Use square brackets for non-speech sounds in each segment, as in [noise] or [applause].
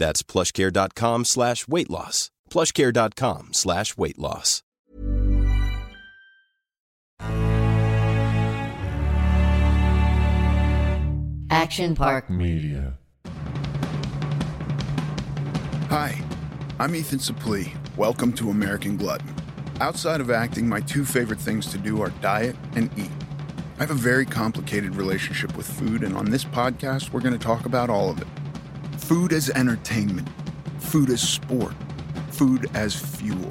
That's plushcare.com slash weight loss. plushcare.com slash weight loss. Action Park Media. Hi, I'm Ethan Suplee. Welcome to American Glutton. Outside of acting, my two favorite things to do are diet and eat. I have a very complicated relationship with food, and on this podcast, we're going to talk about all of it. Food as entertainment, food as sport, food as fuel.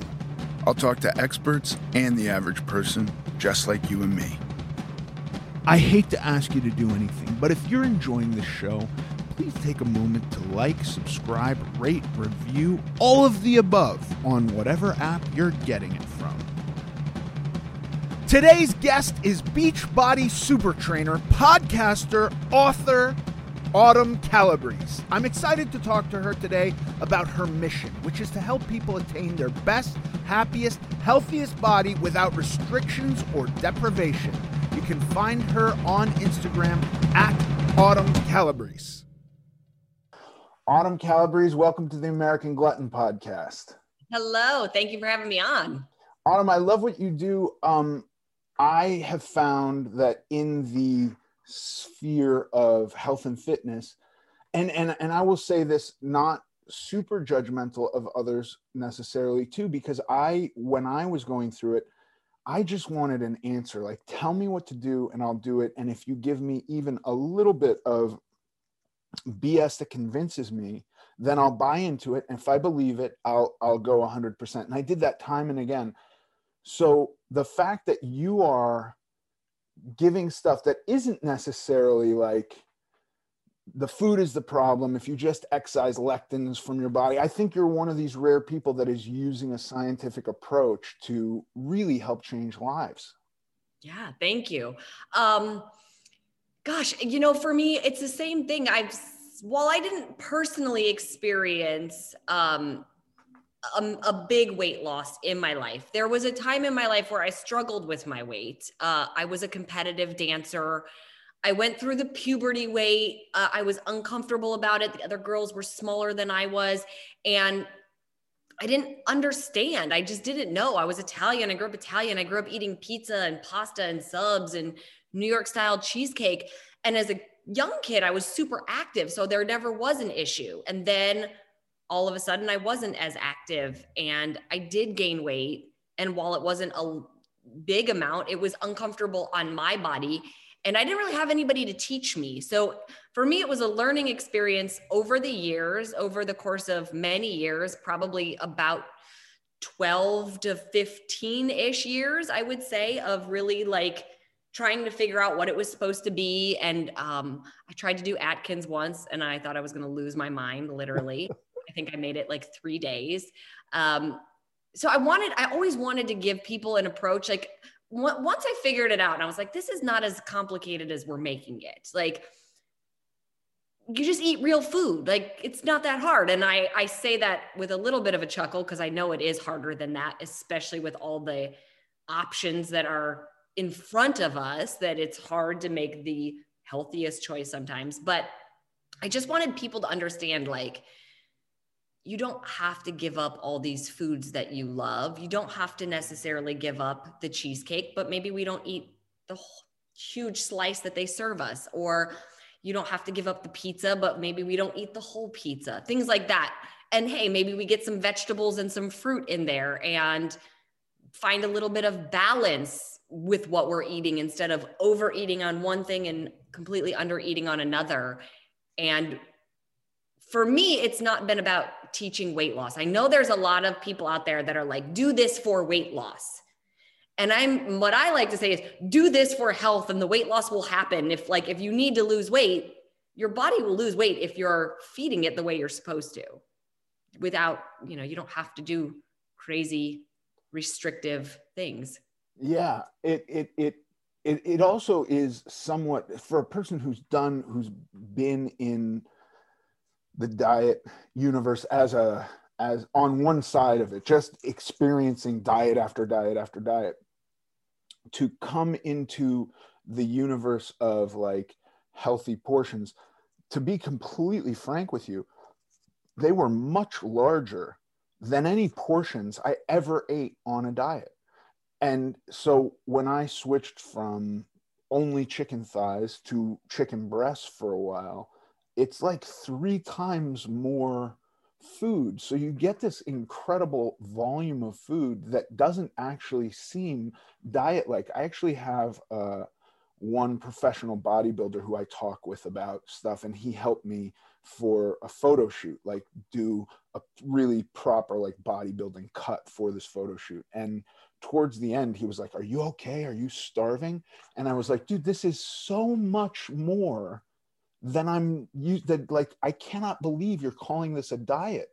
I'll talk to experts and the average person, just like you and me. I hate to ask you to do anything, but if you're enjoying this show, please take a moment to like, subscribe, rate, review, all of the above on whatever app you're getting it from. Today's guest is Beachbody Super Trainer, podcaster, author, Autumn Calabrese. I'm excited to talk to her today about her mission, which is to help people attain their best, happiest, healthiest body without restrictions or deprivation. You can find her on Instagram at Autumn Calabrese. Autumn Calabrese, welcome to the American Glutton Podcast. Hello, thank you for having me on. Autumn, I love what you do. Um, I have found that in the sphere of health and fitness, and and and I will say this not super judgmental of others necessarily too, because I when I was going through it, I just wanted an answer. Like, tell me what to do, and I'll do it. And if you give me even a little bit of BS that convinces me, then I'll buy into it. And if I believe it, I'll I'll go 100%. And I did that time and again. So the fact that you are giving stuff that isn't necessarily like the food is the problem if you just excise lectins from your body i think you're one of these rare people that is using a scientific approach to really help change lives Yeah, thank you. Um, gosh, you know, for me, it's the same thing. I've, while I didn't personally experience um, a, a big weight loss in my life, there was a time in my life where I struggled with my weight. Uh, I was a competitive dancer. I went through the puberty weight. Uh, I was uncomfortable about it. The other girls were smaller than I was. And I didn't understand. I just didn't know. I was Italian. I grew up Italian. I grew up eating pizza and pasta and subs and New York style cheesecake. And as a young kid, I was super active. So there never was an issue. And then all of a sudden, I wasn't as active and I did gain weight. And while it wasn't a big amount, it was uncomfortable on my body. And I didn't really have anybody to teach me. So for me, it was a learning experience over the years, over the course of many years, probably about 12 to 15 ish years, I would say, of really like trying to figure out what it was supposed to be. And um, I tried to do Atkins once and I thought I was going to lose my mind, literally. [laughs] I think I made it like three days. Um, so I wanted, I always wanted to give people an approach. Like once I figured it out, and I was like, this is not as complicated as we're making it. Like, you just eat real food like it's not that hard and i i say that with a little bit of a chuckle because i know it is harder than that especially with all the options that are in front of us that it's hard to make the healthiest choice sometimes. But I just wanted people to understand like, you don't have to give up all these foods that you love. You don't have to necessarily give up the cheesecake, but maybe we don't eat the huge slice that they serve us. Or you don't have to give up the pizza, but maybe we don't eat the whole pizza, things like that. And hey, maybe we get some vegetables and some fruit in there and find a little bit of balance with what we're eating instead of overeating on one thing and completely under eating on another. And for me, it's not been about teaching weight loss. I know there's a lot of people out there that are like, do this for weight loss. And I'm what I like to say is do this for health and the weight loss will happen. If like if you need to lose weight, your body will lose weight if you're feeding it the way you're supposed to. Without, you know, you don't have to do crazy restrictive things. Yeah, it it it it, it also is somewhat for a person who's done who's been in the diet universe as a as on one side of it just experiencing diet after diet after diet to come into the universe of like healthy portions. To be completely frank with you they were much larger than any portions i ever ate on a diet. And so when i switched from only chicken thighs to chicken breasts for a while it's like three times more food. So you get this incredible volume of food that doesn't actually seem diet like. I actually have uh, one professional bodybuilder who I talk with about stuff, and he helped me for a photo shoot, like do a really proper like bodybuilding cut for this photo shoot. And towards the end, he was like, Are you okay? Are you starving? And I was like, Dude, this is so much more then I'm used that like I cannot believe you're calling this a diet.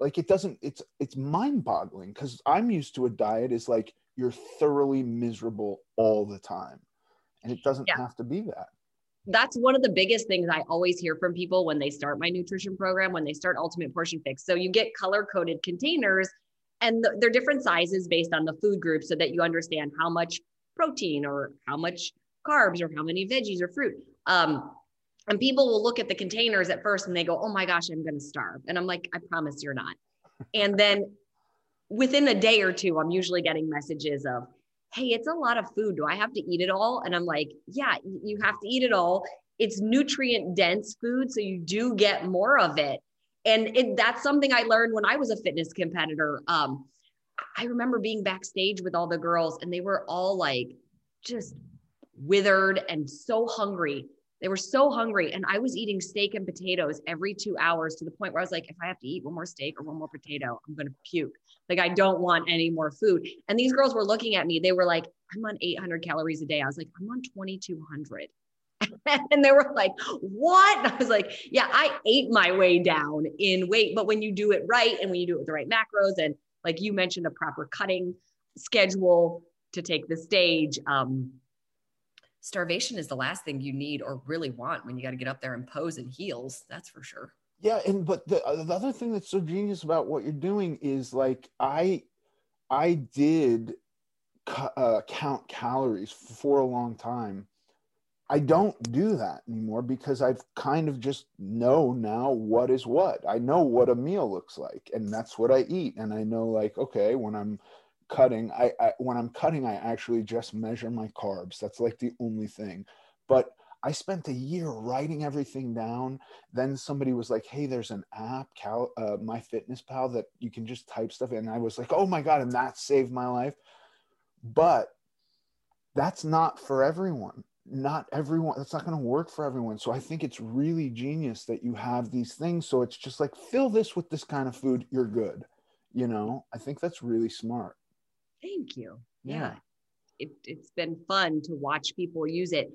Like it doesn't it's it's mind-boggling because I'm used to a diet is like you're thoroughly miserable all the time. And it doesn't yeah. have to be that. That's one of the biggest things I always hear from people when they start my nutrition program, when they start Ultimate Portion Fix. So you get color coded containers and they're different sizes based on the food group so that you understand how much protein or how much carbs or how many veggies or fruit. Um, and people will look at the containers at first and they go, oh my gosh, I'm going to starve. And I'm like, I promise you're not. and then within a day or two, I'm usually getting messages of, hey, it's a lot of food. Do I have to eat it all? And I'm like, yeah, you have to eat it all. It's nutrient dense food. So you do get more of it. And it, that's something I learned when I was a fitness competitor. Um, I remember being backstage with all the girls and they were all like just withered and so hungry they were so hungry. And I was eating steak and potatoes every two hours to the point where I was like, if I have to eat one more steak or one more potato, I'm going to puke. Like, I don't want any more food. And these girls were looking at me. They were like, I'm on 800 calories a day. I was like, I'm on 2200. [laughs] and they were like, What? I was like, Yeah, I ate my way down in weight. But when you do it right and when you do it with the right macros, and like you mentioned, a proper cutting schedule to take the stage, um, starvation is the last thing you need or really want when you got to get up there and pose in heels. That's for sure. Yeah, and but the, uh, the other thing that's so genius about what you're doing is like I I did uh, count calories for a long time. I don't do that anymore because I've kind of just know now what is what. I know what a meal looks like, and that's what I eat. And I know like okay, when I'm cutting I, I when i'm cutting i actually just measure my carbs that's like the only thing but I spent a year writing everything down. Then somebody was like, "Hey, there's an app, Cal, uh, MyFitnessPal, that you can just type stuff." in. And I was like, "Oh my god!" And that saved my life. But that's not for everyone. Not everyone. That's not going to work for everyone. So I think it's really genius that you have these things. So it's just like fill this with this kind of food. You're good. You know. I think that's really smart. Thank you. Yeah. yeah. It, it's been fun to watch people use it.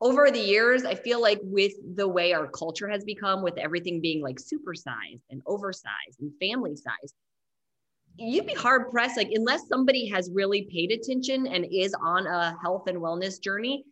Over the years, I feel like with the way our culture has become, with everything being like supersized and oversized and family size, you'd be hard pressed, like, unless somebody has really paid attention and is on a health and wellness journey,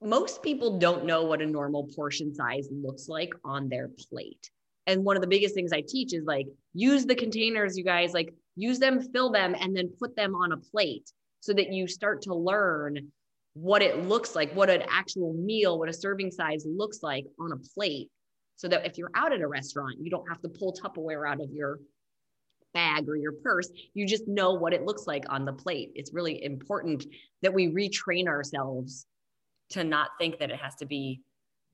most people don't know what a normal portion size looks like on their plate. And one of the biggest things I teach is like, use the containers, you guys, like, use them, fill them, and then put them on a plate so that you start to learn what it looks like, what an actual meal, what a serving size looks like on a plate. So that if you're out at a restaurant, you don't have to pull Tupperware out of your bag or your purse. You just know what it looks like on the plate. It's really important that we retrain ourselves to not think that it has to be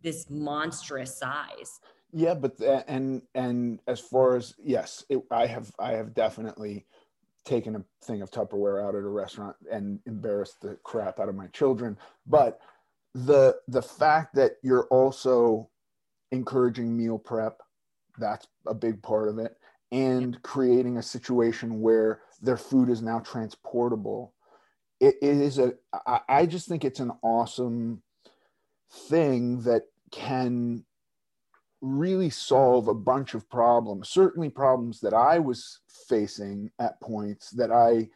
this monstrous size. Yeah, but the, and and as far as yes, it, I have I have definitely taken a thing of Tupperware out at a restaurant and embarrassed the crap out of my children. But the the fact that you're also encouraging meal prep, that's a big part of it, and creating a situation where their food is now transportable. it, it is a. I, I just think it's an awesome thing that can really solve a bunch of problems, certainly problems that I was facing at points that I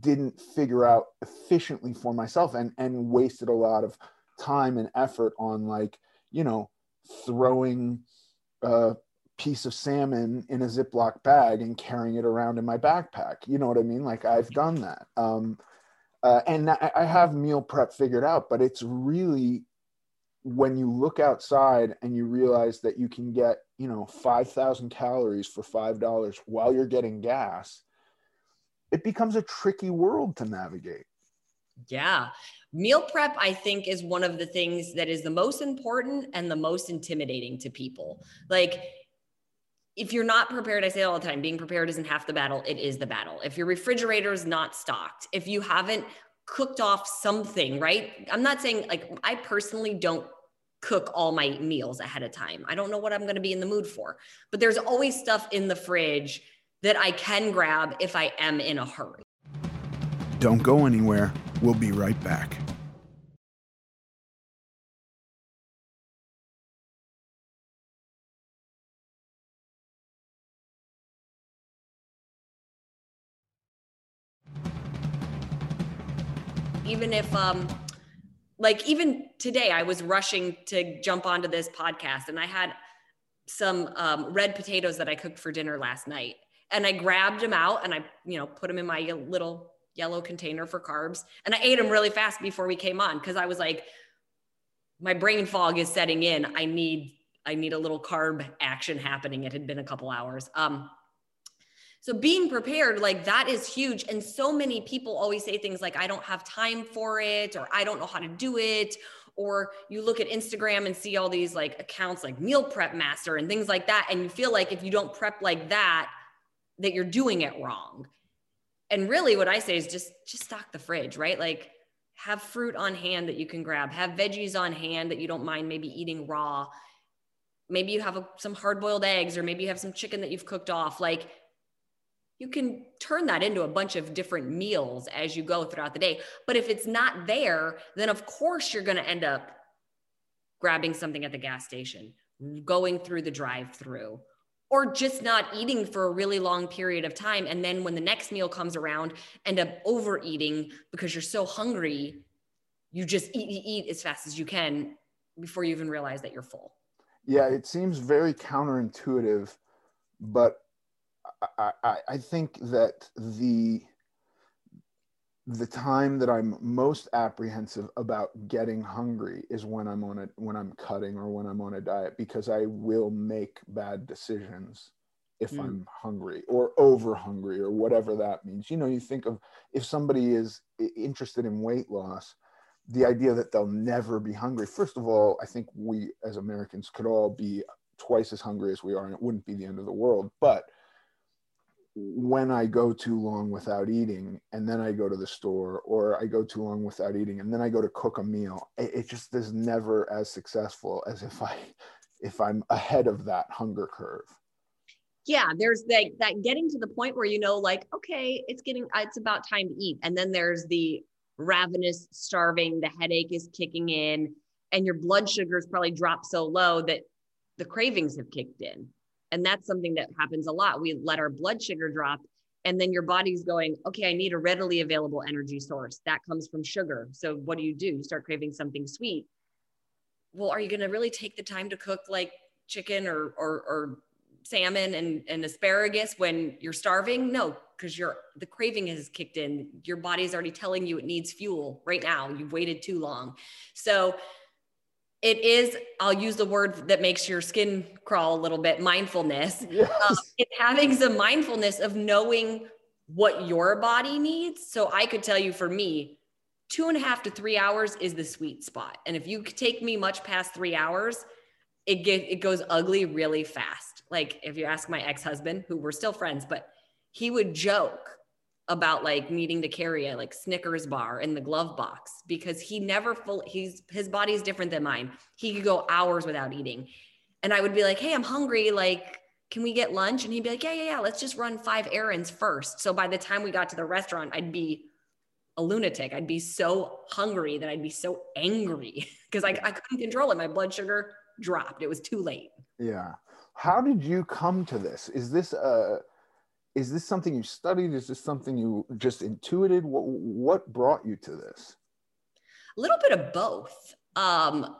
didn't figure out efficiently for myself and, and wasted a lot of time and effort on like, you know, throwing a piece of salmon in a Ziploc bag and carrying it around in my backpack. You know what I mean? Like I've done that. Um, uh, and I, I have meal prep figured out, but it's really when you look outside and you realize that you can get you know 5000 calories for $5 while you're getting gas it becomes a tricky world to navigate yeah meal prep i think is one of the things that is the most important and the most intimidating to people like if you're not prepared, I say all the time, being prepared isn't half the battle. It is the battle. If your refrigerator is not stocked, if you haven't cooked off something, right? I'm not saying like I personally don't cook all my meals ahead of time. I don't know what I'm going to be in the mood for, but there's always stuff in the fridge that I can grab if I am in a hurry. Don't go anywhere. We'll be right back. Even if um like even today i was rushing to jump onto this podcast and i had some um, red potatoes that i cooked for dinner last night. And i grabbed them out and i you know put them in my little yellow container for carbs. And i ate them really fast before we came on because i was like my brain fog is setting in. I need i need a little carb action happening. It had been a couple hours. Um so being prepared, like that is huge. And so many people always say things like, I don't have time for it, or I don't know how to do it. Or you look at Instagram and see all these like accounts like meal prep master and things like that. And you feel like if you don't prep like that, that you're doing it wrong. And really what I say is just just stock the fridge, right? Like have fruit on hand that you can grab, have veggies on hand that you don't mind maybe eating raw. Maybe you have a, some hard boiled eggs, or maybe you have some chicken that you've cooked off. Like you can turn that into a bunch of different meals as you go throughout the day. But if it's not there, then of course you're going to end up grabbing something at the gas station, going through the drive through, or just not eating for a really long period of time. And then when the next meal comes around, end up overeating because you're so hungry, you just eat, eat, eat as fast as you can before you even realize that you're full. Yeah, it seems very counterintuitive, but I, I think that the the time that I'm most apprehensive about getting hungry is when I'm on a when I'm cutting or when I'm on a diet because I will make bad decisions if mm. I'm hungry or over hungry or whatever that means. You know, you think of if somebody is interested in weight loss, the idea that they'll never be hungry. First of all, I think we as Americans could all be twice as hungry as we are and it wouldn't be the end of the world. But when I go too long without eating and then I go to the store or I go too long without eating and then I go to cook a meal, it, it just is never as successful as if I if I'm ahead of that hunger curve. Yeah, there's like that getting to the point where you know, like, okay, it's getting it's about time to eat. And then there's the ravenous starving, the headache is kicking in, and your blood sugars probably dropped so low that the cravings have kicked in. And that's something that happens a lot. We let our blood sugar drop, and then your body's going, okay, I need a readily available energy source. That comes from sugar. So what do you do? You start craving something sweet. Well, are you going to really take the time to cook like chicken or, or, or salmon and, and asparagus when you're starving? No, because you're the craving has kicked in. Your body's already telling you it needs fuel right now. You've waited too long. So it is, I'll use the word that makes your skin crawl a little bit mindfulness. Yes. Um, it's having some mindfulness of knowing what your body needs. So I could tell you for me, two and a half to three hours is the sweet spot. And if you take me much past three hours, it get, it goes ugly really fast. Like if you ask my ex-husband, who we're still friends, but he would joke about like needing to carry a like Snickers bar in the glove box because he never full he's his body's different than mine. He could go hours without eating. And I would be like, "Hey, I'm hungry. Like, can we get lunch?" And he'd be like, "Yeah, yeah, yeah. Let's just run five errands first. So by the time we got to the restaurant, I'd be a lunatic. I'd be so hungry that I'd be so angry [laughs] because I, I couldn't control it. My blood sugar dropped. It was too late. Yeah. How did you come to this? Is this uh is this something you studied? Is this something you just intuited? What what brought you to this? A little bit of both. Um,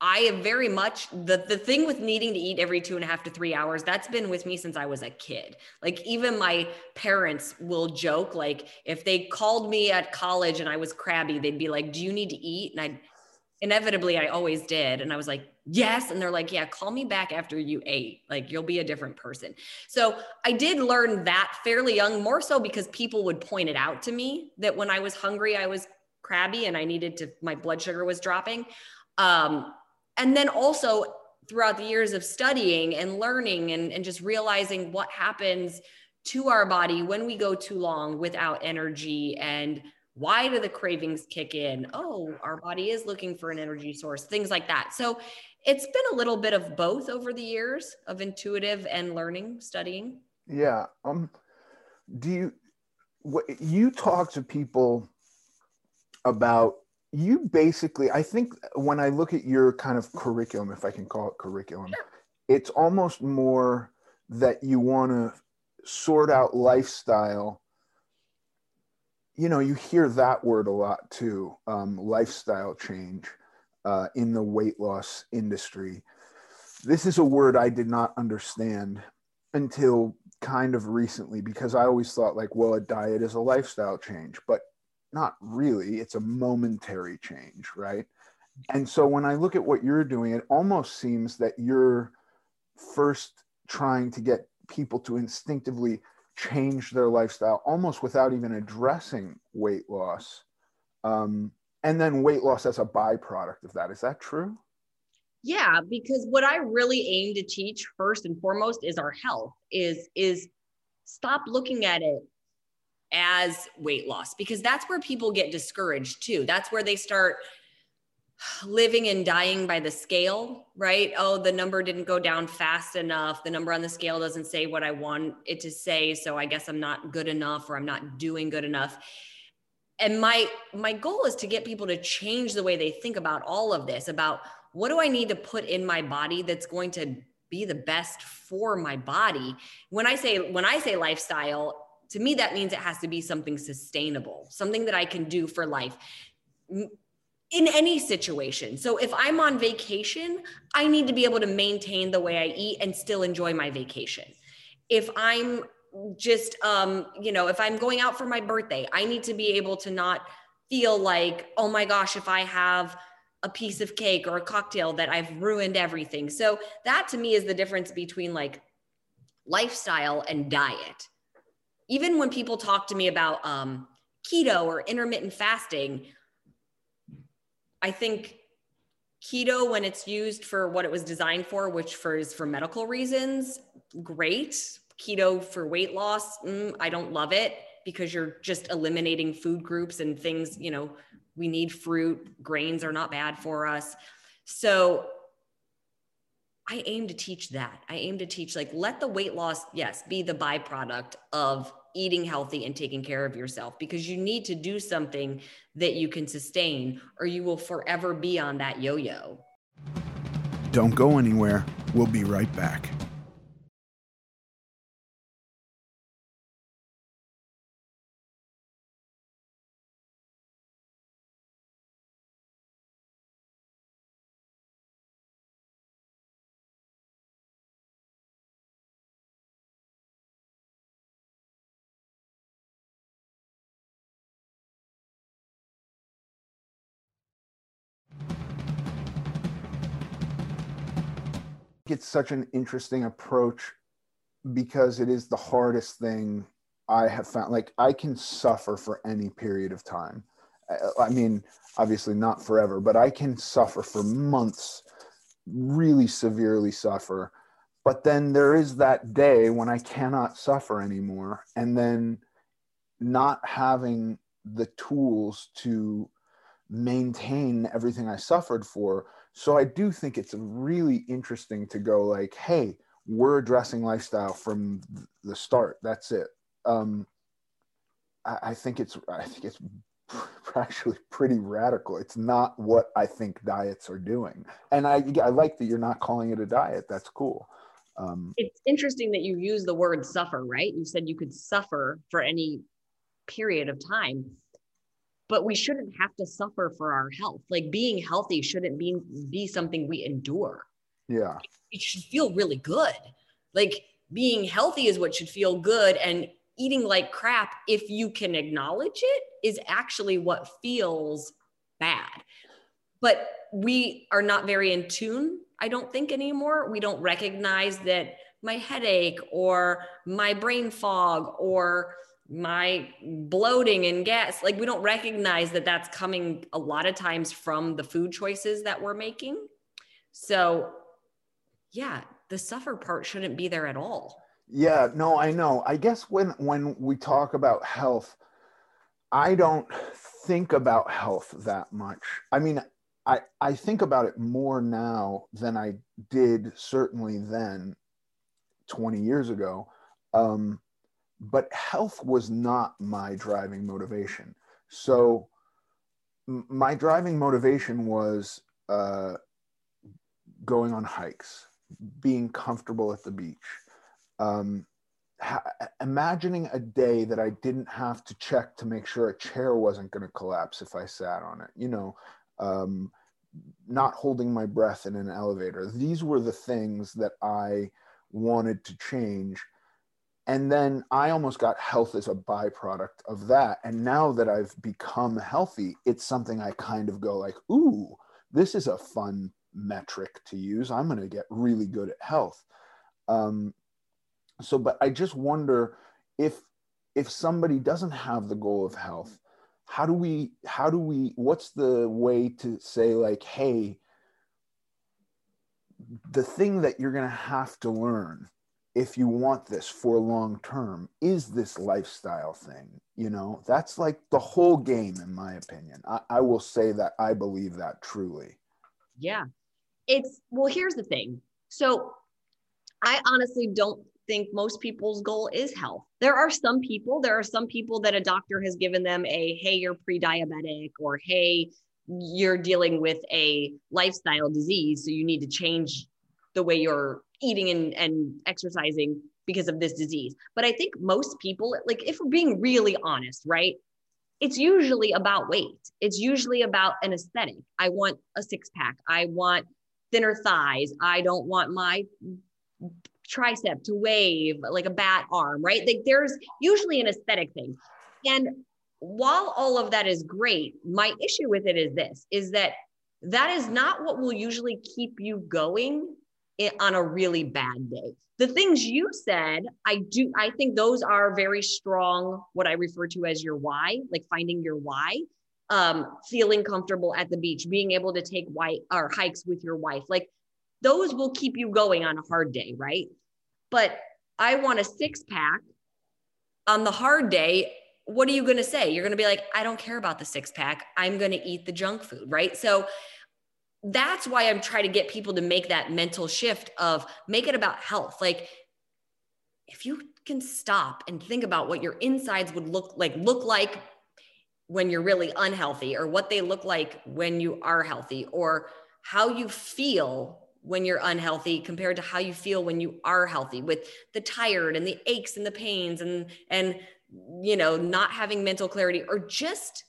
I have very much the the thing with needing to eat every two and a half to three hours. That's been with me since I was a kid. Like even my parents will joke, like if they called me at college and I was crabby, they'd be like, "Do you need to eat?" And I inevitably I always did, and I was like, "Yes." And they're like, "Yeah, call me back after you ate. Like you'll be a different person." So I did learn that fairly young, more so because people would point it out to me that when I was hungry, I was crabby and I needed to. My blood sugar was dropping. Um, and then also throughout the years of studying and learning and, and just realizing what happens to our body when we go too long without energy and why do the cravings kick in? Oh our body is looking for an energy source things like that. So it's been a little bit of both over the years of intuitive and learning studying. Yeah um do you what you talk to people about you basically, I think when I look at your kind of curriculum, if I can call it curriculum, it's almost more that you want to sort out lifestyle. You know, you hear that word a lot too um, lifestyle change uh, in the weight loss industry. This is a word I did not understand until kind of recently because I always thought, like, well, a diet is a lifestyle change. But not really it's a momentary change right and so when i look at what you're doing it almost seems that you're first trying to get people to instinctively change their lifestyle almost without even addressing weight loss um, and then weight loss as a byproduct of that is that true yeah because what i really aim to teach first and foremost is our health is is stop looking at it as weight loss because that's where people get discouraged too. That's where they start living and dying by the scale, right? Oh, the number didn't go down fast enough. The number on the scale doesn't say what I want it to say, so I guess I'm not good enough or I'm not doing good enough. And my my goal is to get people to change the way they think about all of this about what do I need to put in my body that's going to be the best for my body. When I say when I say lifestyle, to me that means it has to be something sustainable something that i can do for life in any situation. So if i'm on vacation i need to be able to maintain the way i eat and still enjoy my vacation. If i'm just um you know if i'm going out for my birthday i need to be able to not feel like oh my gosh if i have a piece of cake or a cocktail that i've ruined everything. So that to me is the difference between like lifestyle and diet. Even when people talk to me about um, keto or intermittent fasting, I think keto, when it's used for what it was designed for, which for is for medical reasons, great. Keto for weight loss, mm, I don't love it because you're just eliminating food groups and things. You know, we need fruit, grains are not bad for us. So I aim to teach that. I aim to teach, like, let the weight loss, yes, be the byproduct of eating healthy and taking care of yourself because you need to do something that you can sustain or you will forever be on that yo yo. Don't go anywhere. We'll be right back. It's such an interesting approach because it is the hardest thing I have found. Like I can suffer for any period of time. Uh, I mean, obviously not forever, but I can suffer for months, really severely suffer. But then there is that day when I cannot suffer anymore. And then not having the tools to maintain everything I suffered for. So I do think it's really interesting to go like, hey, we're addressing lifestyle from the start. That's it. Um, I, I think it's I think it's [laughs] actually pretty radical. It's not what I think diets are doing, and I I like that you're not calling it a diet. That's cool. Um, it's interesting that you use the word suffer, right? You said you could suffer for any period of time but we shouldn't have to suffer for our health. Like being healthy shouldn't be be something we endure. Yeah. It should feel really good. Like being healthy is what should feel good and eating like crap if you can acknowledge it is actually what feels bad. But we are not very in tune, I don't think anymore. We don't recognize that my headache or my brain fog or my bloating and gas like we don't recognize that that's coming a lot of times from the food choices that we're making. So yeah the suffer part shouldn't be there at all. Yeah no i know. I guess when when we talk about health i don't think about health that much. I mean i i think about it more now than i did certainly then 20 years ago. Um but health was not my driving motivation. So my driving motivation was uh, going on hikes, being comfortable at the beach, um, ha- imagining a day that I didn't have to check to make sure a chair wasn't going to collapse if I sat on it. You know, um, not holding my breath in an elevator. These were the things that I wanted to change and then I almost got health as a byproduct of that. And now that I've become healthy, it's something I kind of go like, ooh, this is a fun metric to use. I'm going to get really good at health. Um, so, but I just wonder if if somebody doesn't have the goal of health, how do we how do we what's the way to say like, hey, the thing that you're going to have to learn if you want this for long term is this lifestyle thing you know? That's like the whole game in my opinion. I, I, will say that i believe that truly. Yeah. It's well here's the thing. So i honestly don't think most people's goal is health. There are some people there are some people that a doctor has given them a hey you're pre-diabetic or hey you're dealing with a lifestyle disease so you need to change the way you're eating and, and exercising because of this disease. But I think most people, like if we're being really honest, right? It's usually about weight. It's usually about an aesthetic. I want a six pack. I want thinner thighs. I don't want my tricep to wave like a bat arm, right? Like there's usually an aesthetic thing. And while all of that is great, my issue with it is this is that that is not what will usually keep you going on a really bad day. The things you said, I do, I think those are very strong, what I refer to as your why, like finding your why, um, feeling comfortable at the beach, being able to take white or hikes with your wife. Like those will keep you going on a hard day, right? But I want a six pack on the hard day. What are you going to say? You're going to be like, I don't care about the six pack. I'm going to eat the junk food, right? So that's why I'm trying to get people to make that mental shift of make it about health. Like if you can stop and think about what your insides would look like look like when you're really unhealthy or what they look like when you are healthy or how you feel when you're unhealthy compared to how you feel when you are healthy with the tired and the aches and the pains and and you know not having mental clarity or just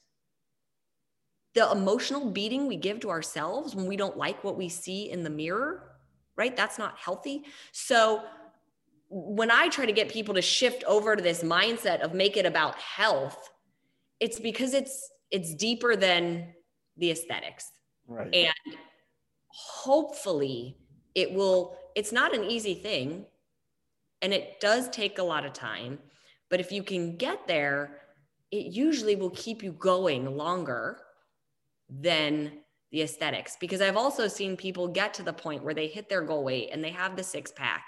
the emotional beating we give to ourselves when we don't like what we see in the mirror, right? That's not healthy. So when I try to get people to shift over to this mindset of make it about health, it's because it's it's deeper than the aesthetics. Right. And hopefully it will it's not an easy thing and it does take a lot of time. But if you can get there, it usually will keep you going longer than the aesthetics. Because I've also seen people get to the point where they hit their goal weight and they have the six pack.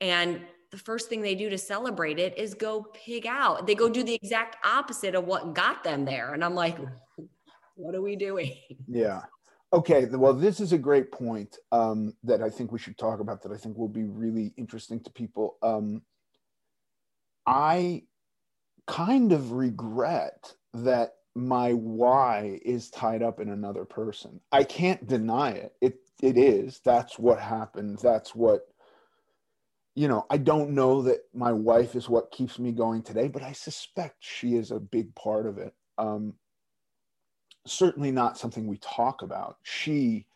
And the first thing they do to celebrate it is go pig out. They go do the exact opposite of what got them there. And I'm like, what are we doing? Yeah. Okay. Well, this is a great point um, that I think we should talk about that I think will be really interesting to people. Um, I kind of regret that my why is tied up in another person. I can't deny it. It it is. That's what happened. That's what you know, I don't know that my wife is what keeps me going today, but I suspect she is a big part of it. Um, certainly not something we talk about. She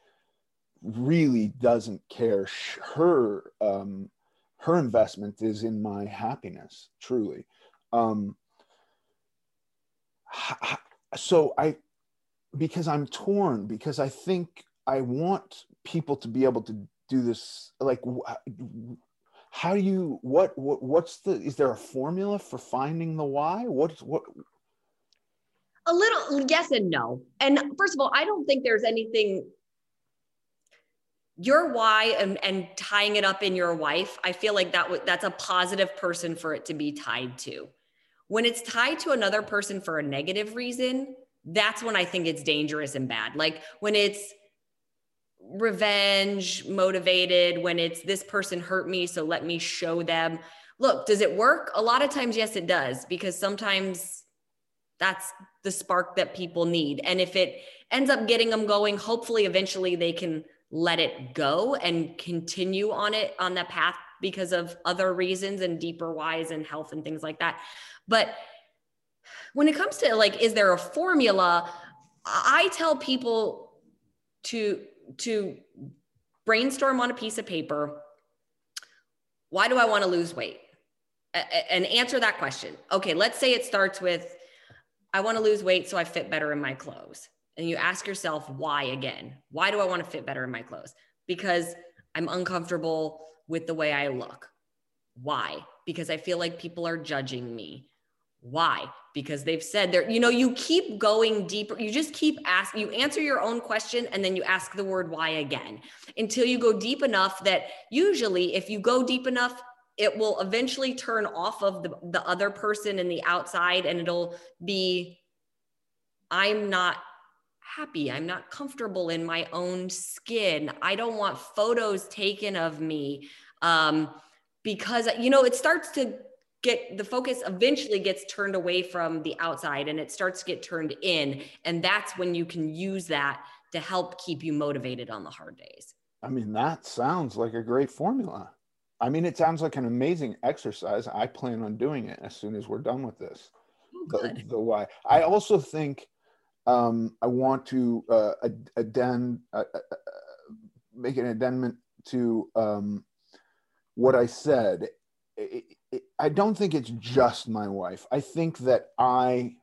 really doesn't care. Her um, her investment is in my happiness, truly. Um, so I, because I'm torn, because I think I want people to be able to do this. Like, how do you? What? What? What's the? Is there a formula for finding the why? What's what? A little yes and no. And first of all, I don't think there's anything your why and, and tying it up in your wife i feel like that w- that's a positive person for it to be tied to when it's tied to another person for a negative reason that's when i think it's dangerous and bad. Like when it's revenge motivated when it's this person hurt me so let me show them. Look does it work? A lot of times yes it does because sometimes that's the spark that people need. And if it ends up getting them going hopefully eventually they can let it go and continue on it on that path because of other reasons and deeper whys and health and things like that. But when it comes to like, is there a formula? I tell people to to brainstorm on a piece of paper. Why do I want to lose weight? And answer that question. Okay, let's say it starts with I want to lose weight so I fit better in my clothes and you ask yourself why again. Why do I want to fit better in my clothes? Because I'm uncomfortable with the way I look. Why? Because I feel like people are judging me. Why? Because they've said they're, you know, you keep going deeper. You just keep asking, you answer your own question and then you ask the word why again until you go deep enough that usually, if you go deep enough, it will eventually turn off of the, the other person in the outside and it'll be, I'm not happy. I'm not comfortable in my own skin. I don't want photos taken of me um, because, you know, it starts to get the focus eventually gets turned away from the outside and it starts to get turned in. And that's when you can use that to help keep you motivated on the hard days. I mean, that sounds like a great formula. I mean, it sounds like an amazing exercise. I plan on doing it as soon as we're done with this. Oh, the, the why. I also think um, I want to uh, addend, uh, uh, uh, make an addendum to um, what I said. It, it, I don't think it's just my wife. I think that I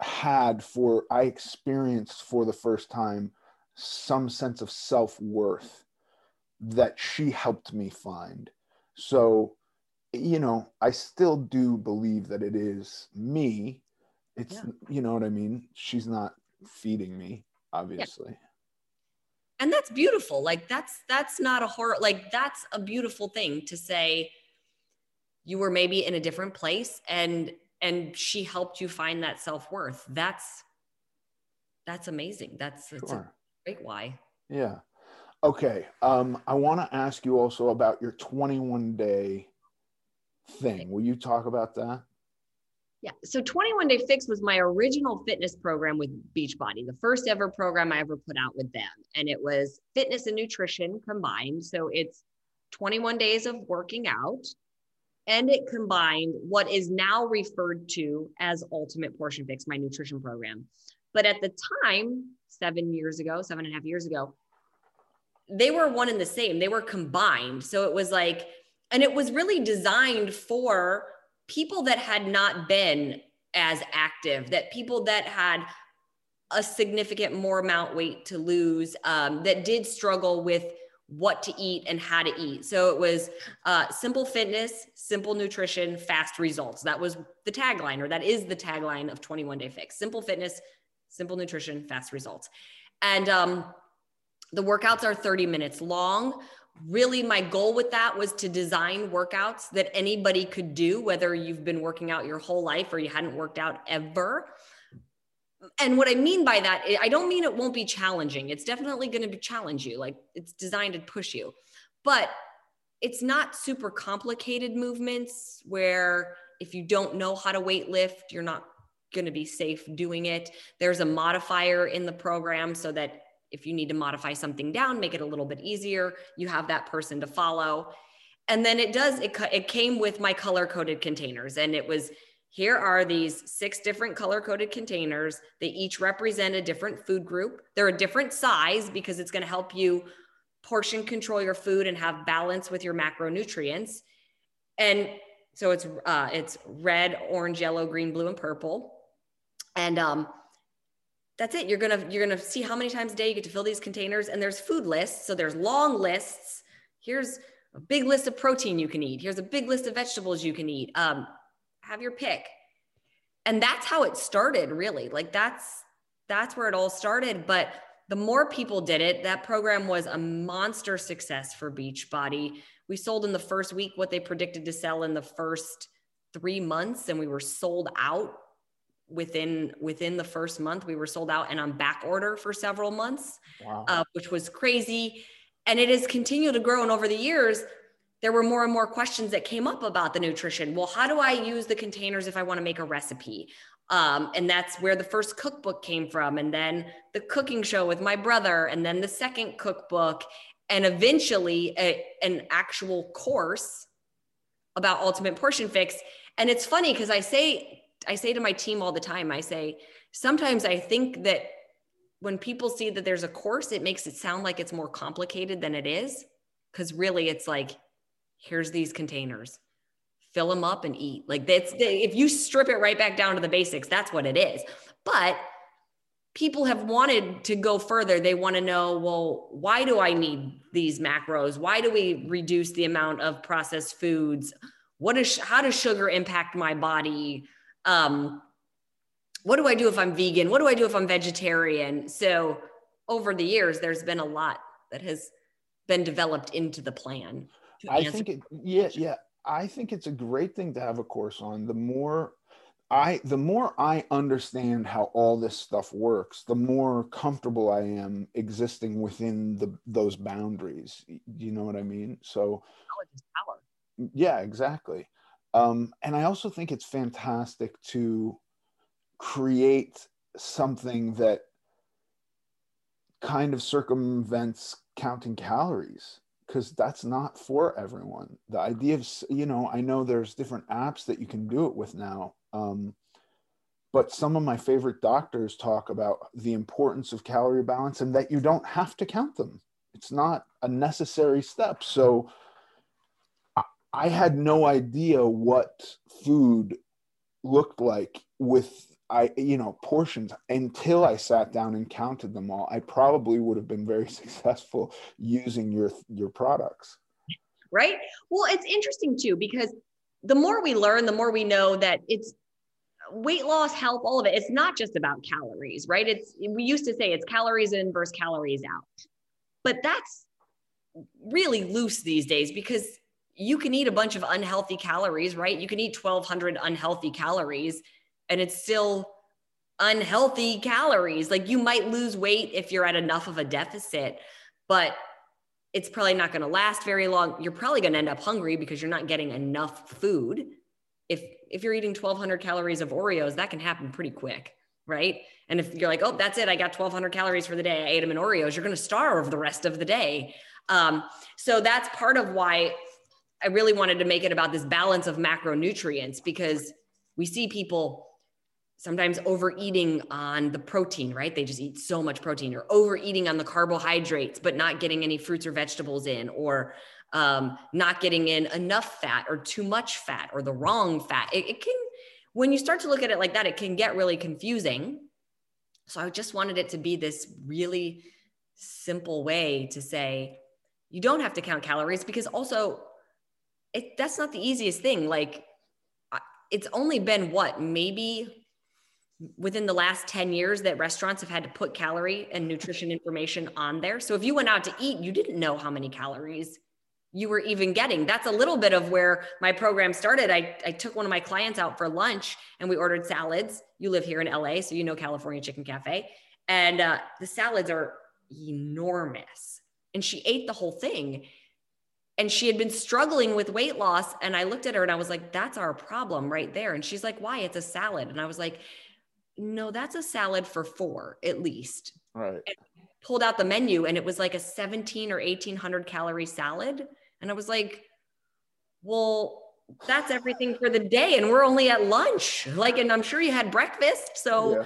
had for, I experienced for the first time some sense of self worth that she helped me find. So, you know, I still do believe that it is me it's yeah. you know what i mean? She's not feeding me obviously. Yeah. and that's beautiful. Like that's that's not a horror like that's a beautiful thing to say you were maybe in a different place and and she helped you find that self-worth. That's that's amazing. That's, that's sure. a great why. Yeah. Okay um i want to ask you also about your 21 day thing. Will you talk about that yeah. So 21 Day Fix was my original fitness program with Beachbody, the first ever program I ever put out with them. And it was fitness and nutrition combined. So it's 21 days of working out. And it combined what is now referred to as Ultimate Portion Fix, my nutrition program. But at the time, seven years ago, seven and a half years ago, they were one and the same. They were combined. So it was like, and it was really designed for people that had not been as active, that people that had a significant more amount weight to lose, um, that did struggle with what to eat and how to eat. So it was uh, simple fitness, simple nutrition, fast results. That was the tagline, or that is the tagline of 21 Day Fix simple fitness, simple nutrition, fast results. And um, the workouts are 30 minutes long. Really, my goal with that was to design workouts that anybody could do, whether you've been working out your whole life or you hadn't worked out ever and what I mean by that, I don't mean it won't be challenging. It's definitely going to challenge you. Like it's designed to push you, but it's not super complicated movements where if you don't know how to weight lift, you're not going to be safe doing it. There's a modifier in the program so that if you need to modify something down, make it a little bit easier, you have that person to follow. And then it does, it, it came with my color coded containers and it was here are these six different color coded containers. They each represent a different food group. They're a different size because it's going to help you portion control your food and have balance with your macronutrients. And so it's uh, it's red, orange, yellow, green, blue, and purple. And um, that's it. You're gonna you're gonna see how many times a day you get to fill these containers. And there's food lists. So there's long lists. Here's a big list of protein you can eat. Here's a big list of vegetables you can eat. Um, have your pick and that's how it started really like that's that's where it all started but the more people did it that program was a monster success for beachbody we sold in the first week what they predicted to sell in the first three months and we were sold out within within the first month we were sold out and on back order for several months wow. uh, which was crazy and it has continued to grow and over the years there were more and more questions that came up about the nutrition. Well, how do I use the containers if I want to make a recipe? Um, and that's where the first cookbook came from. And then the cooking show with my brother, and then the second cookbook, and eventually a, an actual course about ultimate portion fix. And it's funny because I say, I say to my team all the time, I say, sometimes I think that when people see that there's a course, it makes it sound like it's more complicated than it is. Cause really it's like here's these containers fill them up and eat. Like that's if you strip it right back down to the basics that's what it is. But people have wanted to go further. They want to know well why do i need these macros? Why do we reduce the amount of processed foods? What is how does sugar impact my body um, what do i do if i'm vegan what do i do if i'm vegetarian so over the years there's been a lot that has been developed into the plan I think it, yeah, yeah. I think it's a great thing to have a course on. The more I, the more I understand how all this stuff works, the more comfortable I am existing within the those boundaries. You know what I mean? So, yeah, exactly. Um, and I also think it's fantastic to create something that kind of circumvents counting calories because that's not for everyone. The idea of, you know, I know there's different apps that you can do it with now. Um, but some of my favorite doctors talk about the importance of calorie balance and that you don't have to count them. It's not a necessary step. So I had no idea what food looked like with I, you know, portions until I sat down and counted them all. I probably would have been very [laughs] successful using your your products. Right. Well, it's interesting too because the more we learn, the more we know that it's weight loss, health, all of it. It's not just about calories, right? It's we used to say it's calories in versus calories out, but that's really loose these days because you can eat a bunch of unhealthy calories, right? You can eat 1200 unhealthy calories and it's still unhealthy calories. Like you might lose weight if you're at enough of a deficit, but it's probably not going to last very long. You're probably going to end up hungry because you're not getting enough food. If if you're eating 1200 calories of Oreos, that can happen pretty quick, right? And if you're like, "Oh, that's it. I got 1200 calories for the day. I ate them in Oreos." You're going to starve the rest of the day. Um, so that's part of why I really wanted to make it about this balance of macronutrients because we see people sometimes overeating on the protein, right? They just eat so much protein or overeating on the carbohydrates, but not getting any fruits or vegetables in, or um, not getting in enough fat or too much fat or the wrong fat. It, it, can, when you start to look at it like that, it can get really confusing. So I just wanted it to be this really simple way to say, you don't have to count calories because also it that's not the easiest thing like it's only been what maybe within the last 10 years that restaurants have had to put calorie and nutrition information on there so if you went out to eat you didn't know how many calories you were even getting. That's a little bit of where my program started. I, I took one of my clients out for lunch and we ordered salads. You live here in LA, so you know California Chicken Cafe. And uh, the salads are enormous. And she ate the whole thing. And she had been struggling with weight loss. And I looked at her and I was like, that's our problem right there. And she's like, why? It's a salad. And I was like, no, that's a salad for four at least. Right. And pulled out the menu and it was like a 17 or 1800 calorie salad and I was like, well, that's everything for the day. And we're only at lunch. Like, and I'm sure you had breakfast. So,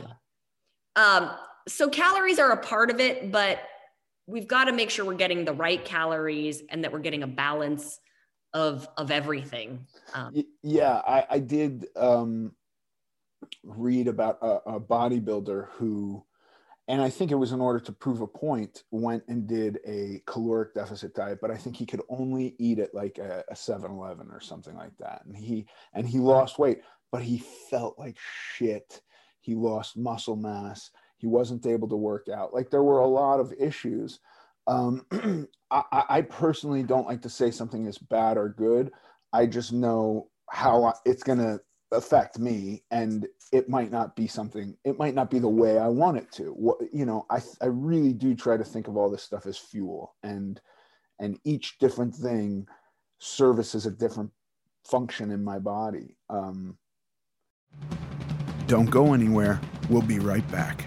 yeah. um, so calories are a part of it, but we've got to make sure we're getting the right calories and that we're getting a balance of of everything. Um, yeah, I, I did um, read about a, a bodybuilder who and I think it was in order to prove a point, went and did a caloric deficit diet, but I think he could only eat at like a, a 7-Eleven or something like that. And he and he lost weight, but he felt like shit. He lost muscle mass. He wasn't able to work out. Like there were a lot of issues. Um, [clears throat] I, I personally don't like to say something is bad or good. I just know how it's going to affect me and it might not be something it might not be the way i want it to what you know i i really do try to think of all this stuff as fuel and and each different thing services a different function in my body um don't go anywhere we'll be right back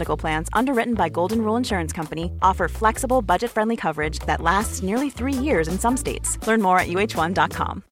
Plans, underwritten by Golden Rule Insurance Company, offer flexible, budget-friendly coverage that lasts nearly three years in some states. Learn more at uhone.com.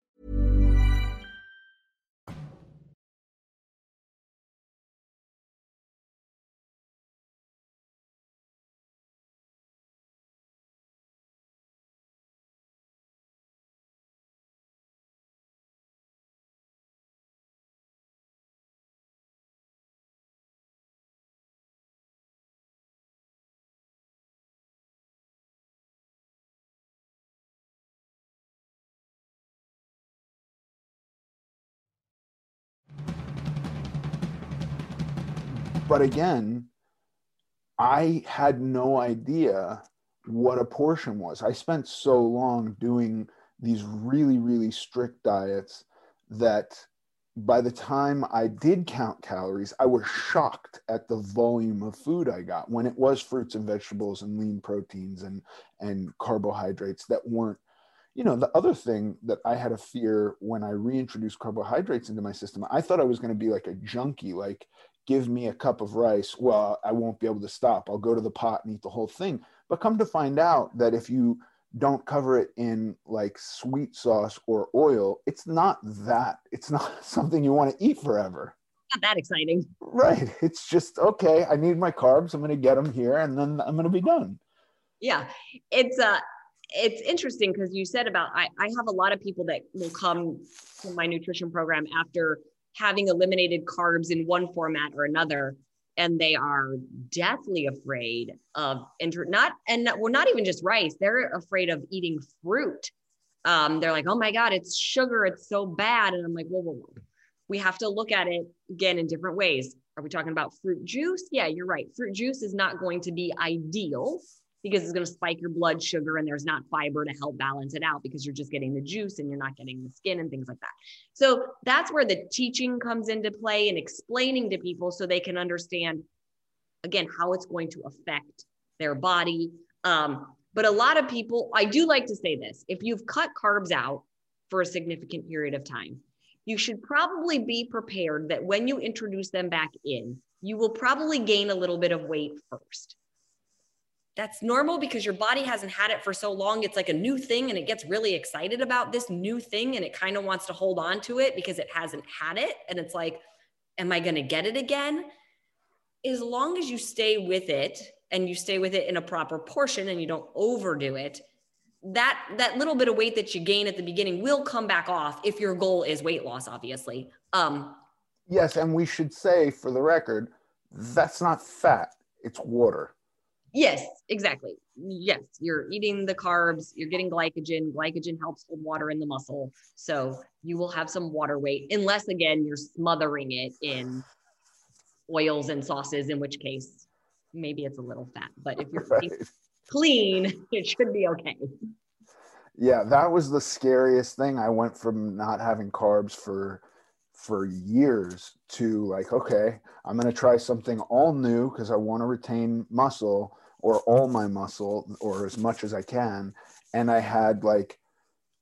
but again, I had no idea what a portion was. I spent so long doing these really, really strict diets that by the time I did count calories, I was shocked at the volume of food I got when it was fruits and vegetables and lean proteins and, and carbohydrates that weren't. You know, the other thing that I had a fear when I reintroduced carbohydrates into my system, I thought I was going to be like a junkie, like give me a cup of rice, well, I won't be able to stop. I'll go to the pot and eat the whole thing. But come to find out that if you don't cover it in like sweet sauce or oil, it's not that. It's not [laughs] something you want to eat forever. Not that exciting. Right. It's just, okay, I need my carbs. I'm going to get them here and then I'm going to be done. Yeah. It's, uh, it's interesting because you said about I, I have a lot of people that will come to my nutrition program after having eliminated carbs in one format or another and they are deathly afraid of inter- not and well not even just rice they're afraid of eating fruit um, they're like oh my god it's sugar it's so bad and i'm like whoa whoa whoa we have to look at it again in different ways. Are we talking about fruit juice? Yeah, you're right. Fruit juice is not going to be ideal because it's going to spike your blood sugar and there's not fiber to help balance it out because you're just getting the juice and you're not getting the skin and things like that. So that's where the teaching comes into play and explaining to people so they can understand, again, how it's going to affect their body. Um, but a lot of people, I do like to say this if you've cut carbs out for a significant period of time, you should probably be prepared that when you introduce them back in, you will probably gain a little bit of weight first that's normal because your body hasn't had it for so long. It's like a new thing and it gets really excited about this new thing and it kind of wants to hold on to it because it hasn't had it. And it's like, am I going to get it again? As long as you stay with it and you stay with it in a proper portion and you don't overdo it, that that little bit of weight that you gain at the beginning will come back off if your goal is weight loss obviously um yes and we should say for the record that's not fat it's water Yes, exactly. Yes, you're eating the carbs, you're getting glycogen. Glycogen helps hold water in the muscle. So you will have some water weight, unless again, you're smothering it in oils and sauces, in which case maybe it's a little fat. But if you're [laughs] right. clean, it should be okay. Yeah, that was the scariest thing. I went from not having carbs for for years to like, okay, I'm going to try something all new because I want to retain muscle or all my muscle or as much as I can. And I had like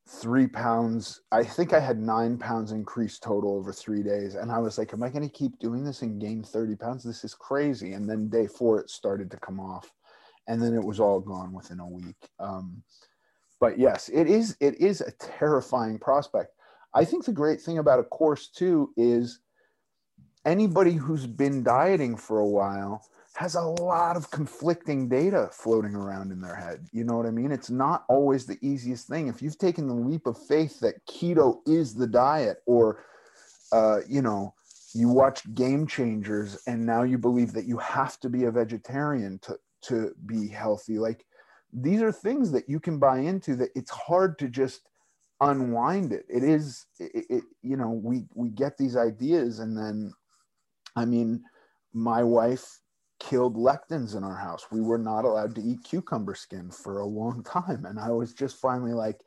three pounds. I think I had nine pounds increased total over three days. And I was like, am I going to keep doing this and gain 30 pounds? This is crazy. And then day four, it started to come off. And then it was all gone within a week. Um, but yes, it is, it is a terrifying prospect I think the great thing about a course too is anybody who's been dieting for a while has a lot of conflicting data floating around in their head. You know what I mean? It's not always the easiest thing. If you've taken the leap of faith that keto is the diet, or, uh, you know, you watched Game Changers and now you believe that you have to be a vegetarian to, to be healthy, like these are things that you can buy into that it's hard to just unwind it it is it, it, you know we we get these ideas and then i mean my wife killed lectins in our house. We were not allowed to eat cucumber skin for a long time. And i was just finally like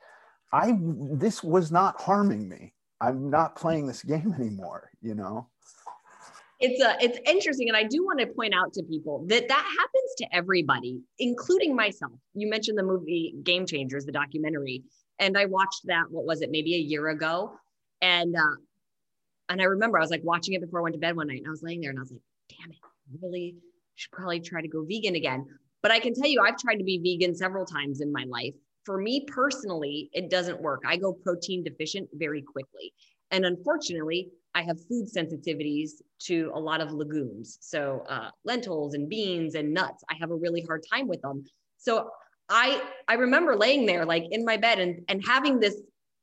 i this was not harming me. I'm not playing this game anymore you know? It's a it's interesting. And i do want to point out to people that that happens to everybody including myself. You mentioned the movie game changers the documentary and I watched that, what was it, maybe a year ago. And uh, and I remember I was like watching it before I went to bed one night and I was laying there and I was like, damn it, really should probably try to go vegan again. But I can tell you, I've tried to be vegan several times in my life. For me personally, it doesn't work. I go protein deficient very quickly. And unfortunately, I have food sensitivities to a lot of legumes. So uh, lentils and beans and nuts, I have a really hard time with them. So I I remember laying there like in my bed and and having this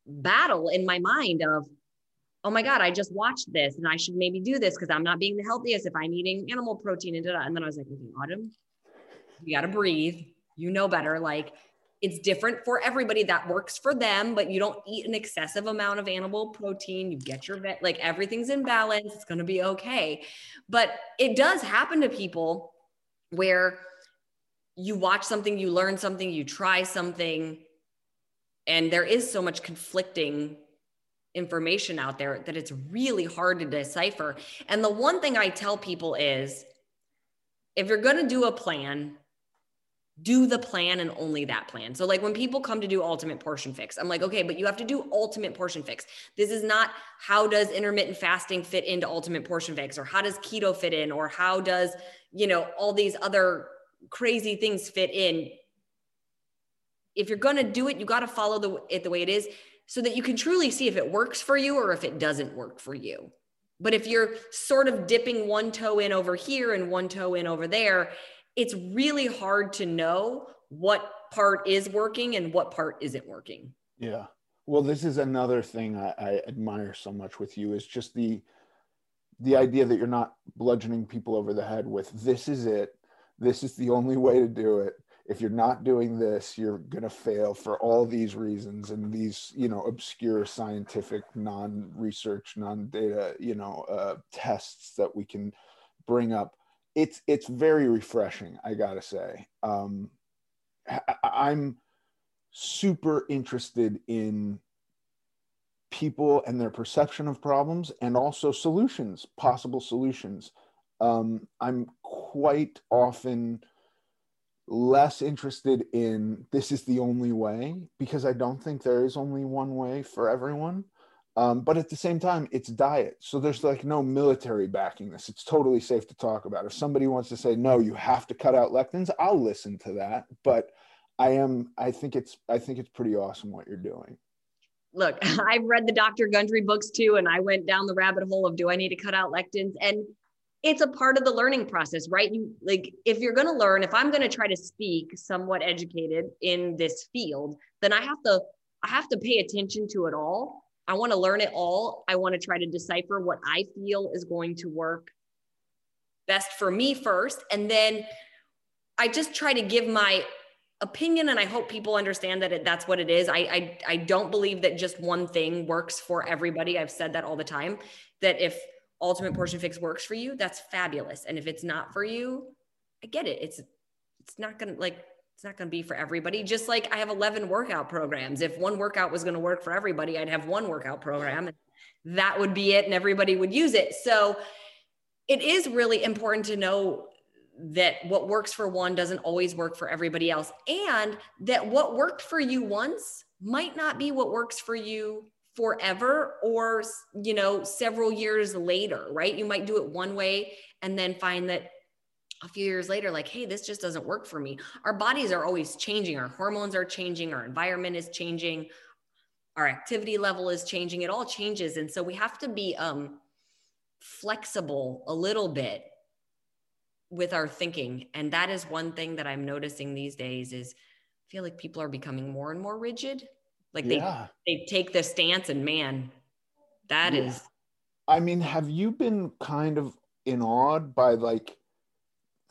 battle in my mind of oh my god I just watched this and I should maybe do this because I'm not being the healthiest if I'm eating animal protein and da-da. and then I was like okay Autumn you got to breathe. You know better. Like it's different for everybody that works for them but you don't eat an excessive amount of animal protein. You get your vet like everything's in balance. It's going to be okay. But it does happen to people where you watch something, you learn something, you try something, and there is so much conflicting information out there that it's really hard to decipher. And the one thing I tell people is if you're going to do a plan, do the plan and only that plan. So, like when people come to do ultimate portion fix, I'm like, okay, but you have to do ultimate portion fix. This is not how does intermittent fasting fit into ultimate portion fix, or how does keto fit in, or how does, you know, all these other crazy things fit in if you're going to do it you got to follow the, it the way it is so that you can truly see if it works for you or if it doesn't work for you. But if you're sort of dipping one toe in over here and one toe in over there it's really hard to know what part is working and what part isn't working. Yeah. Well this is another thing I, I admire so much with you is just the the idea that you're not bludgeoning people over the head with this is it. This is the only way to do it if you're not doing this you're going to fail for all these reasons and these you know obscure scientific non-research non-data you know uh, tests that we can bring up. It's it's very refreshing i gotta say. Um, i'm super interested in people and their perception of problems and also solutions possible solutions. Um, i'm quite often less interested in this is the only way because I don't think there is only one way for everyone. Um, but at the same time, it's diet. So there's like no military backing this. It's totally safe to talk about. If somebody wants to say, no, you have to cut out lectins, I'll listen to that. But I am, I think it's, I think it's pretty awesome what you're doing. Look, [laughs] I've read the Dr. Gundry books too, and I went down the rabbit hole of do I need to cut out lectins? And it's a part of the learning process, right? You like if you're going to learn, if I'm going to try to speak somewhat educated in this field, then I have to I have to pay attention to it all. I want to learn it all. I want to try to decipher what I feel is going to work best for me first, and then I just try to give my opinion and i hope people understand that it, that's what it is I, I i don't believe that just one thing works for everybody i've said that all the time that if ultimate portion fix works for you, that's fabulous. And if it's not for you, I get it. It's it's not gonna like it's not gonna be for everybody. Just like I have 11 workout programs. If one workout was gonna work for everybody, I'd have one workout program and that would be it and everybody would use it. So it is really important to know that what works for one doesn't always work for everybody else and that what worked for you once might not be what works for you forever or you know several years later right? You might do it one way and then find that a few years later like hey this just doesn't work for me. Our bodies are always changing. Our hormones are changing. Our environment is changing. Our activity level is changing. It all changes. And so we have to be um flexible a little bit with our thinking. And that is one thing that i'm noticing these days is I feel like people are becoming more and more rigid like yeah. they they take the stance and man, that yeah. is. I mean, have you been kind of in awe by like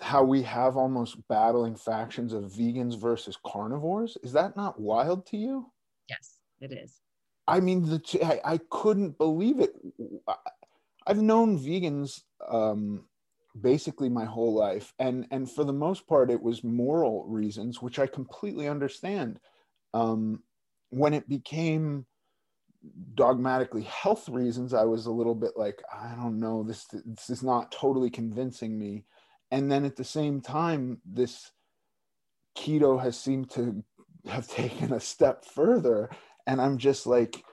how we have almost battling factions of vegans versus carnivores? Is that not wild to you? Yes, it is. I mean, the I, I couldn't believe it. I've known vegans um, basically my whole life, and and for the most part, it was moral reasons, which I completely understand. Um, when it became dogmatically health reasons, I was a little bit like, I don't know, this this is not totally convincing me. And then at the same time, this keto has seemed to have [laughs] taken a step further, and I'm just like,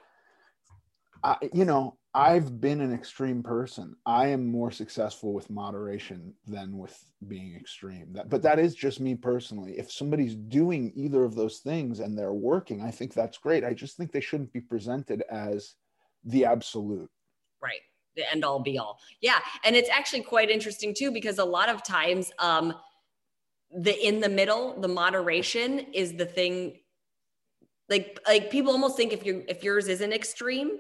I, you know, I've been an extreme person. I am more successful with moderation than with being extreme. That, but that is just me personally. If somebody's doing either of those things and they're working, I think that's great. I just think they shouldn't be presented as the absolute. Right. The end all be all. Yeah. And it's actually quite interesting too, because a lot of times, um, the in the middle, the moderation is the thing. Like, like people almost think if you if yours isn't extreme,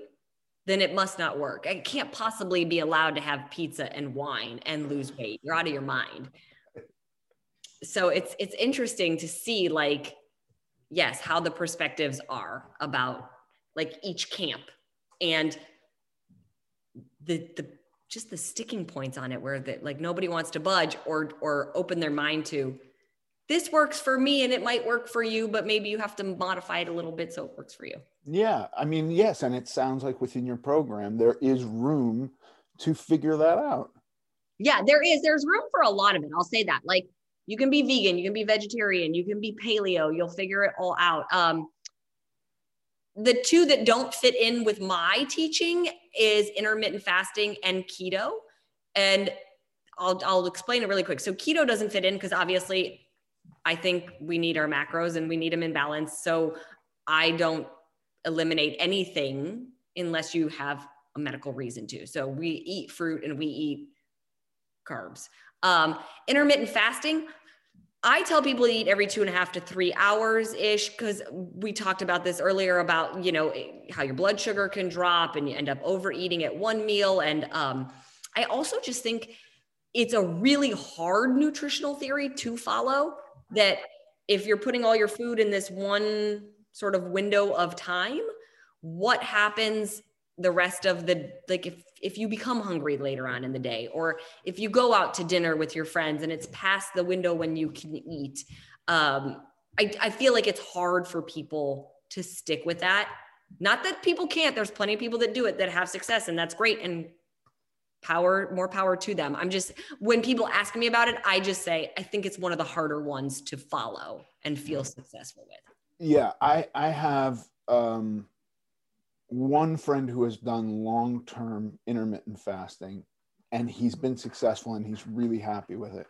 then it must not work. I can't possibly be allowed to have pizza and wine and lose [laughs] weight. You're out of your mind. So it's it's interesting to see like yes, how the perspectives are about like each camp and the the just the sticking points on it where that like nobody wants to budge or or open their mind to this works for me and it might work for you, but maybe you have to modify it a little bit so it works for you. Yeah. I mean, yes. And it sounds like within your program, there is room to figure that out. Yeah, there is. There's room for a lot of it. I'll say that. Like, you can be vegan, you can be vegetarian, you can be paleo, you'll figure it all out. Um, the two that don't fit in with my teaching is intermittent fasting and keto. And I'll, I'll explain it really quick. So keto doesn't fit in because obviously I think we need our macros and we need them in balance. So I don't eliminate anything unless you have a medical reason to. So we eat fruit and we eat carbs. Um, intermittent fasting, I tell people to eat every two and a half to three hours ish because we talked about this earlier about you know how your blood sugar can drop and you end up overeating at one meal. And um, I also just think it's a really hard nutritional theory to follow that if you're putting all your food in this one sort of window of time, what happens the rest of the like if if you become hungry later on in the day or if you go out to dinner with your friends and it's past the window when you can eat um i, I feel like it's hard for people to stick with that. Not that people can't there's plenty of people that do it that have success and that's great and power more power to them. I'm just when people ask me about it i just say i think it's one of the harder ones to follow and feel successful with. Yeah i i have um one friend who has done long term intermittent fasting and he's been successful and he's really happy with it.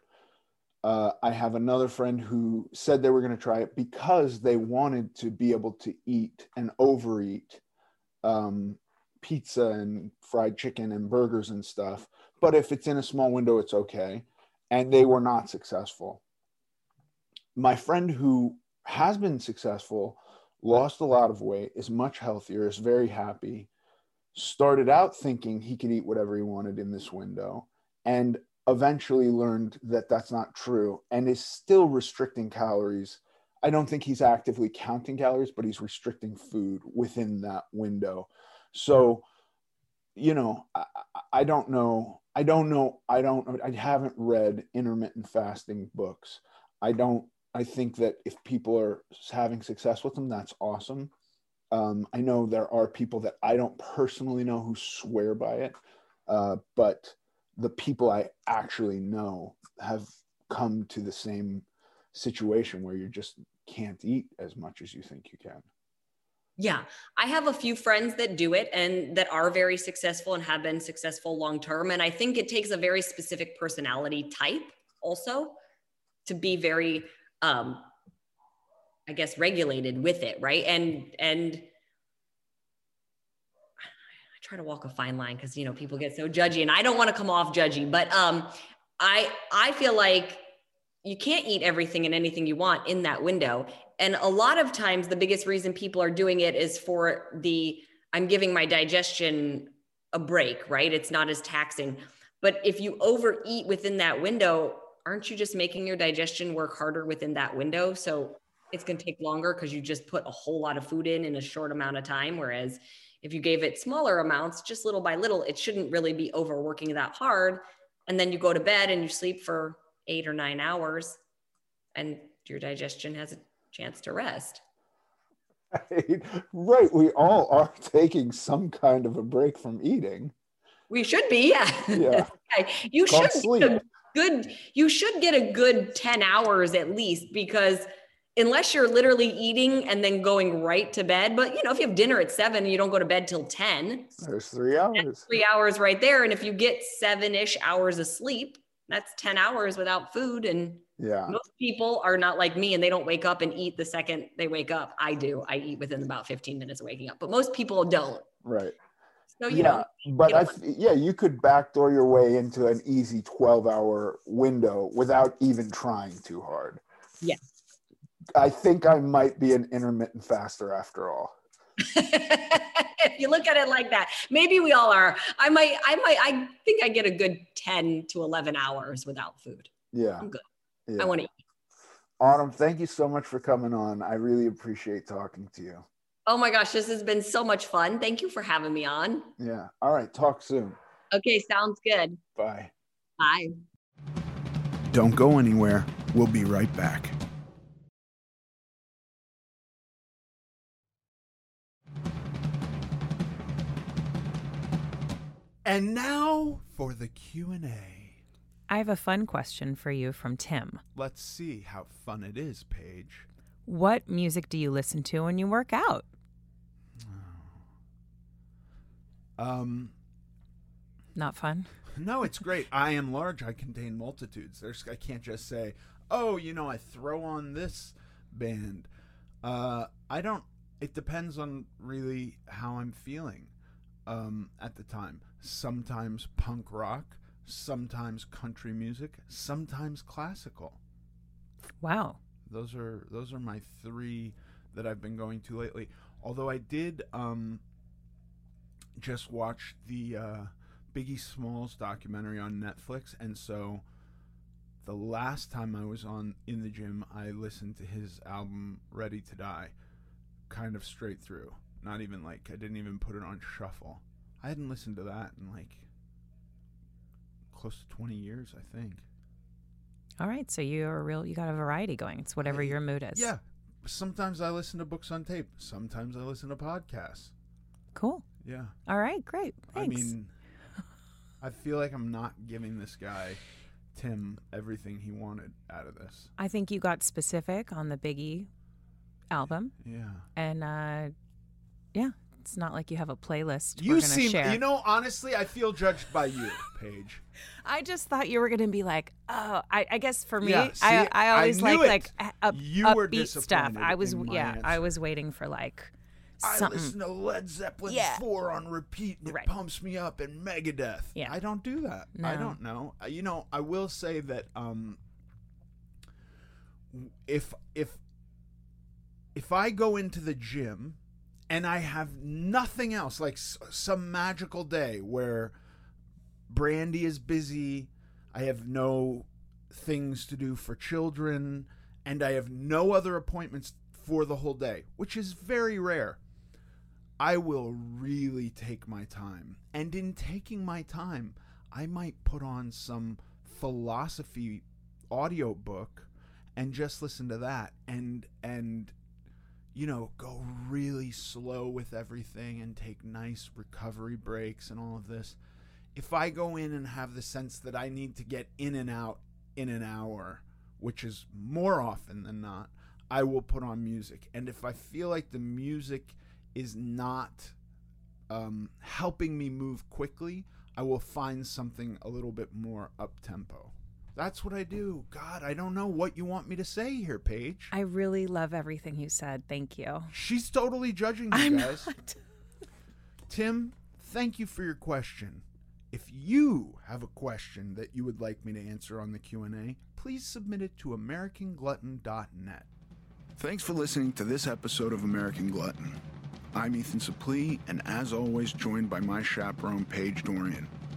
Uh, I have another friend who said they were going to try it because they wanted to be able to eat and overeat um, pizza and fried chicken and burgers and stuff. But if it's in a small window, it's okay. And they were not successful. My friend who has been successful lost a lot of weight, is much healthier, is very happy, started out thinking he could eat whatever he wanted in this window, and eventually learned that that's not true and is still restricting calories. I don't think he's actively counting calories, but he's restricting food within that window. So, you know, I, I don't know. I don't know. I don't, I haven't read intermittent fasting books. I don't I think that if people are having success with them, that's awesome. Um, I know there are people that I don't personally know who swear by it, uh, but the people I actually know have come to the same situation where you just can't eat as much as you think you can. Yeah, I have a few friends that do it and that are very successful and have been successful long term. And I think it takes a very specific personality type also to be very um i guess regulated with it right and and i try to walk a fine line because you know people get so judgy and i don't want to come off judgy but um i i feel like you can't eat everything and anything you want in that window and a lot of times the biggest reason people are doing it is for the i'm giving my digestion a break right it's not as taxing but if you overeat within that window aren't you just making your digestion work harder within that window? So it's going to take longer because you just put a whole lot of food in in a short amount of time. Whereas if you gave it smaller amounts, just little by little, it shouldn't really be overworking that hard. And then you go to bed and you sleep for eight or nine hours and your digestion has chance to rest. Right. [laughs] right. We all are taking some kind of a break from eating. We should be, yeah. Yeah. [laughs] you should sleep good you should get a good 10 hours at least because unless you're literally eating and then going right to bed but you know if you have dinner at 7 you don't go to bed till 10 there's 3 hours 3 hours right there and if you get 7ish hours of sleep that's 10 hours without food and yeah. most people are not like me and they don't wake up and eat the second they wake up. I do. I eat within about 15 minutes of waking up but most people don't. Right. So you yeah, know, but I, yeah, you could backdoor your way into an easy twelve-hour window without even trying too hard. Yeah, I think I might be an intermittent faster after all. [laughs] if you look at it like that, maybe we all are. I might, I might, I think I get a good ten to eleven hours without food. Yeah, I'm good. Yeah. I want to eat. Autumn, thank you so much for coming on. I really appreciate talking to you. Oh my gosh, this has been so much fun. Thank you for having me on. Yeah. All right. Talk soon. Okay. Sounds good. Bye. Bye. Don't go anywhere. We'll be right back. And now for the Q&A. I have a fun question for you from Tim. Let's see how fun it is, Paige. What music do you listen to when you work out? Um, Not fun. no, it's great. I am large. I contain multitudes. There's I can't just say, "Oh, you know, I throw on this band." Uh, I don't. It depends on really how I'm feeling um, at the time. Sometimes punk rock, sometimes country music, sometimes classical. Wow. Those are those are my three that I've been going to lately. Although I did um, just watch the uh, Biggie Smalls documentary on Netflix, and so the last time I was on in the gym, I listened to his album Ready to Die, kind of straight through. Not even like I didn't even put it on shuffle. I hadn't listened to that in like close to 20 years, I think. All right, so you're a real you got a variety going. It's whatever your mood is. Yeah. Sometimes I listen to books on tape. Sometimes I listen to podcasts. Cool. Yeah. All right, great. Thanks. I mean, I feel like I'm not giving this guy, Tim, everything he wanted out of this. I think you got specific on the Biggie album. Yeah. And uh yeah, it's not like you have a playlist You seem, share. you know, honestly, I feel judged by you, Paige. [laughs] I just thought you were going to be like, oh, I, I guess for me, Yeah, see, I, I I always like it. like up, You upbeat stuff. I was, yeah, I was waiting for like I something. listen to Led Zeppelin Yeah. 4 on repeat and it Right. pumps me up and Megadeth. Yeah. I don't do that. I don't know. Uh, You know, I will say that um if if if I go into the gym and I have nothing else like s- some magical day where Brandy is busy, I have no things to do for children, and I have no other appointments for the whole day, which is very rare. I will really take my time. And in taking my time, I might put on some philosophy audiobook and just listen to that and and you know, go really slow with everything and take nice recovery breaks and all of this. If I go in and have the sense that I need to get in and out in an hour, which is more often than not, I will put on music. And if I feel like the music is not um, helping me move quickly, I will find something a little bit more up tempo. That's what I do. God, I don't know what you want me to say here, Paige. I really love everything you said. Thank you. She's totally judging you I'm guys. not. [laughs] Tim, thank you for your question. If you have a question that you would like me to answer on the Q&A, please submit it to americanglutton.net. Thanks for listening to this episode of American Glutton. I'm Ethan Suplee, and as always, joined by my chaperone, Paige Dorian.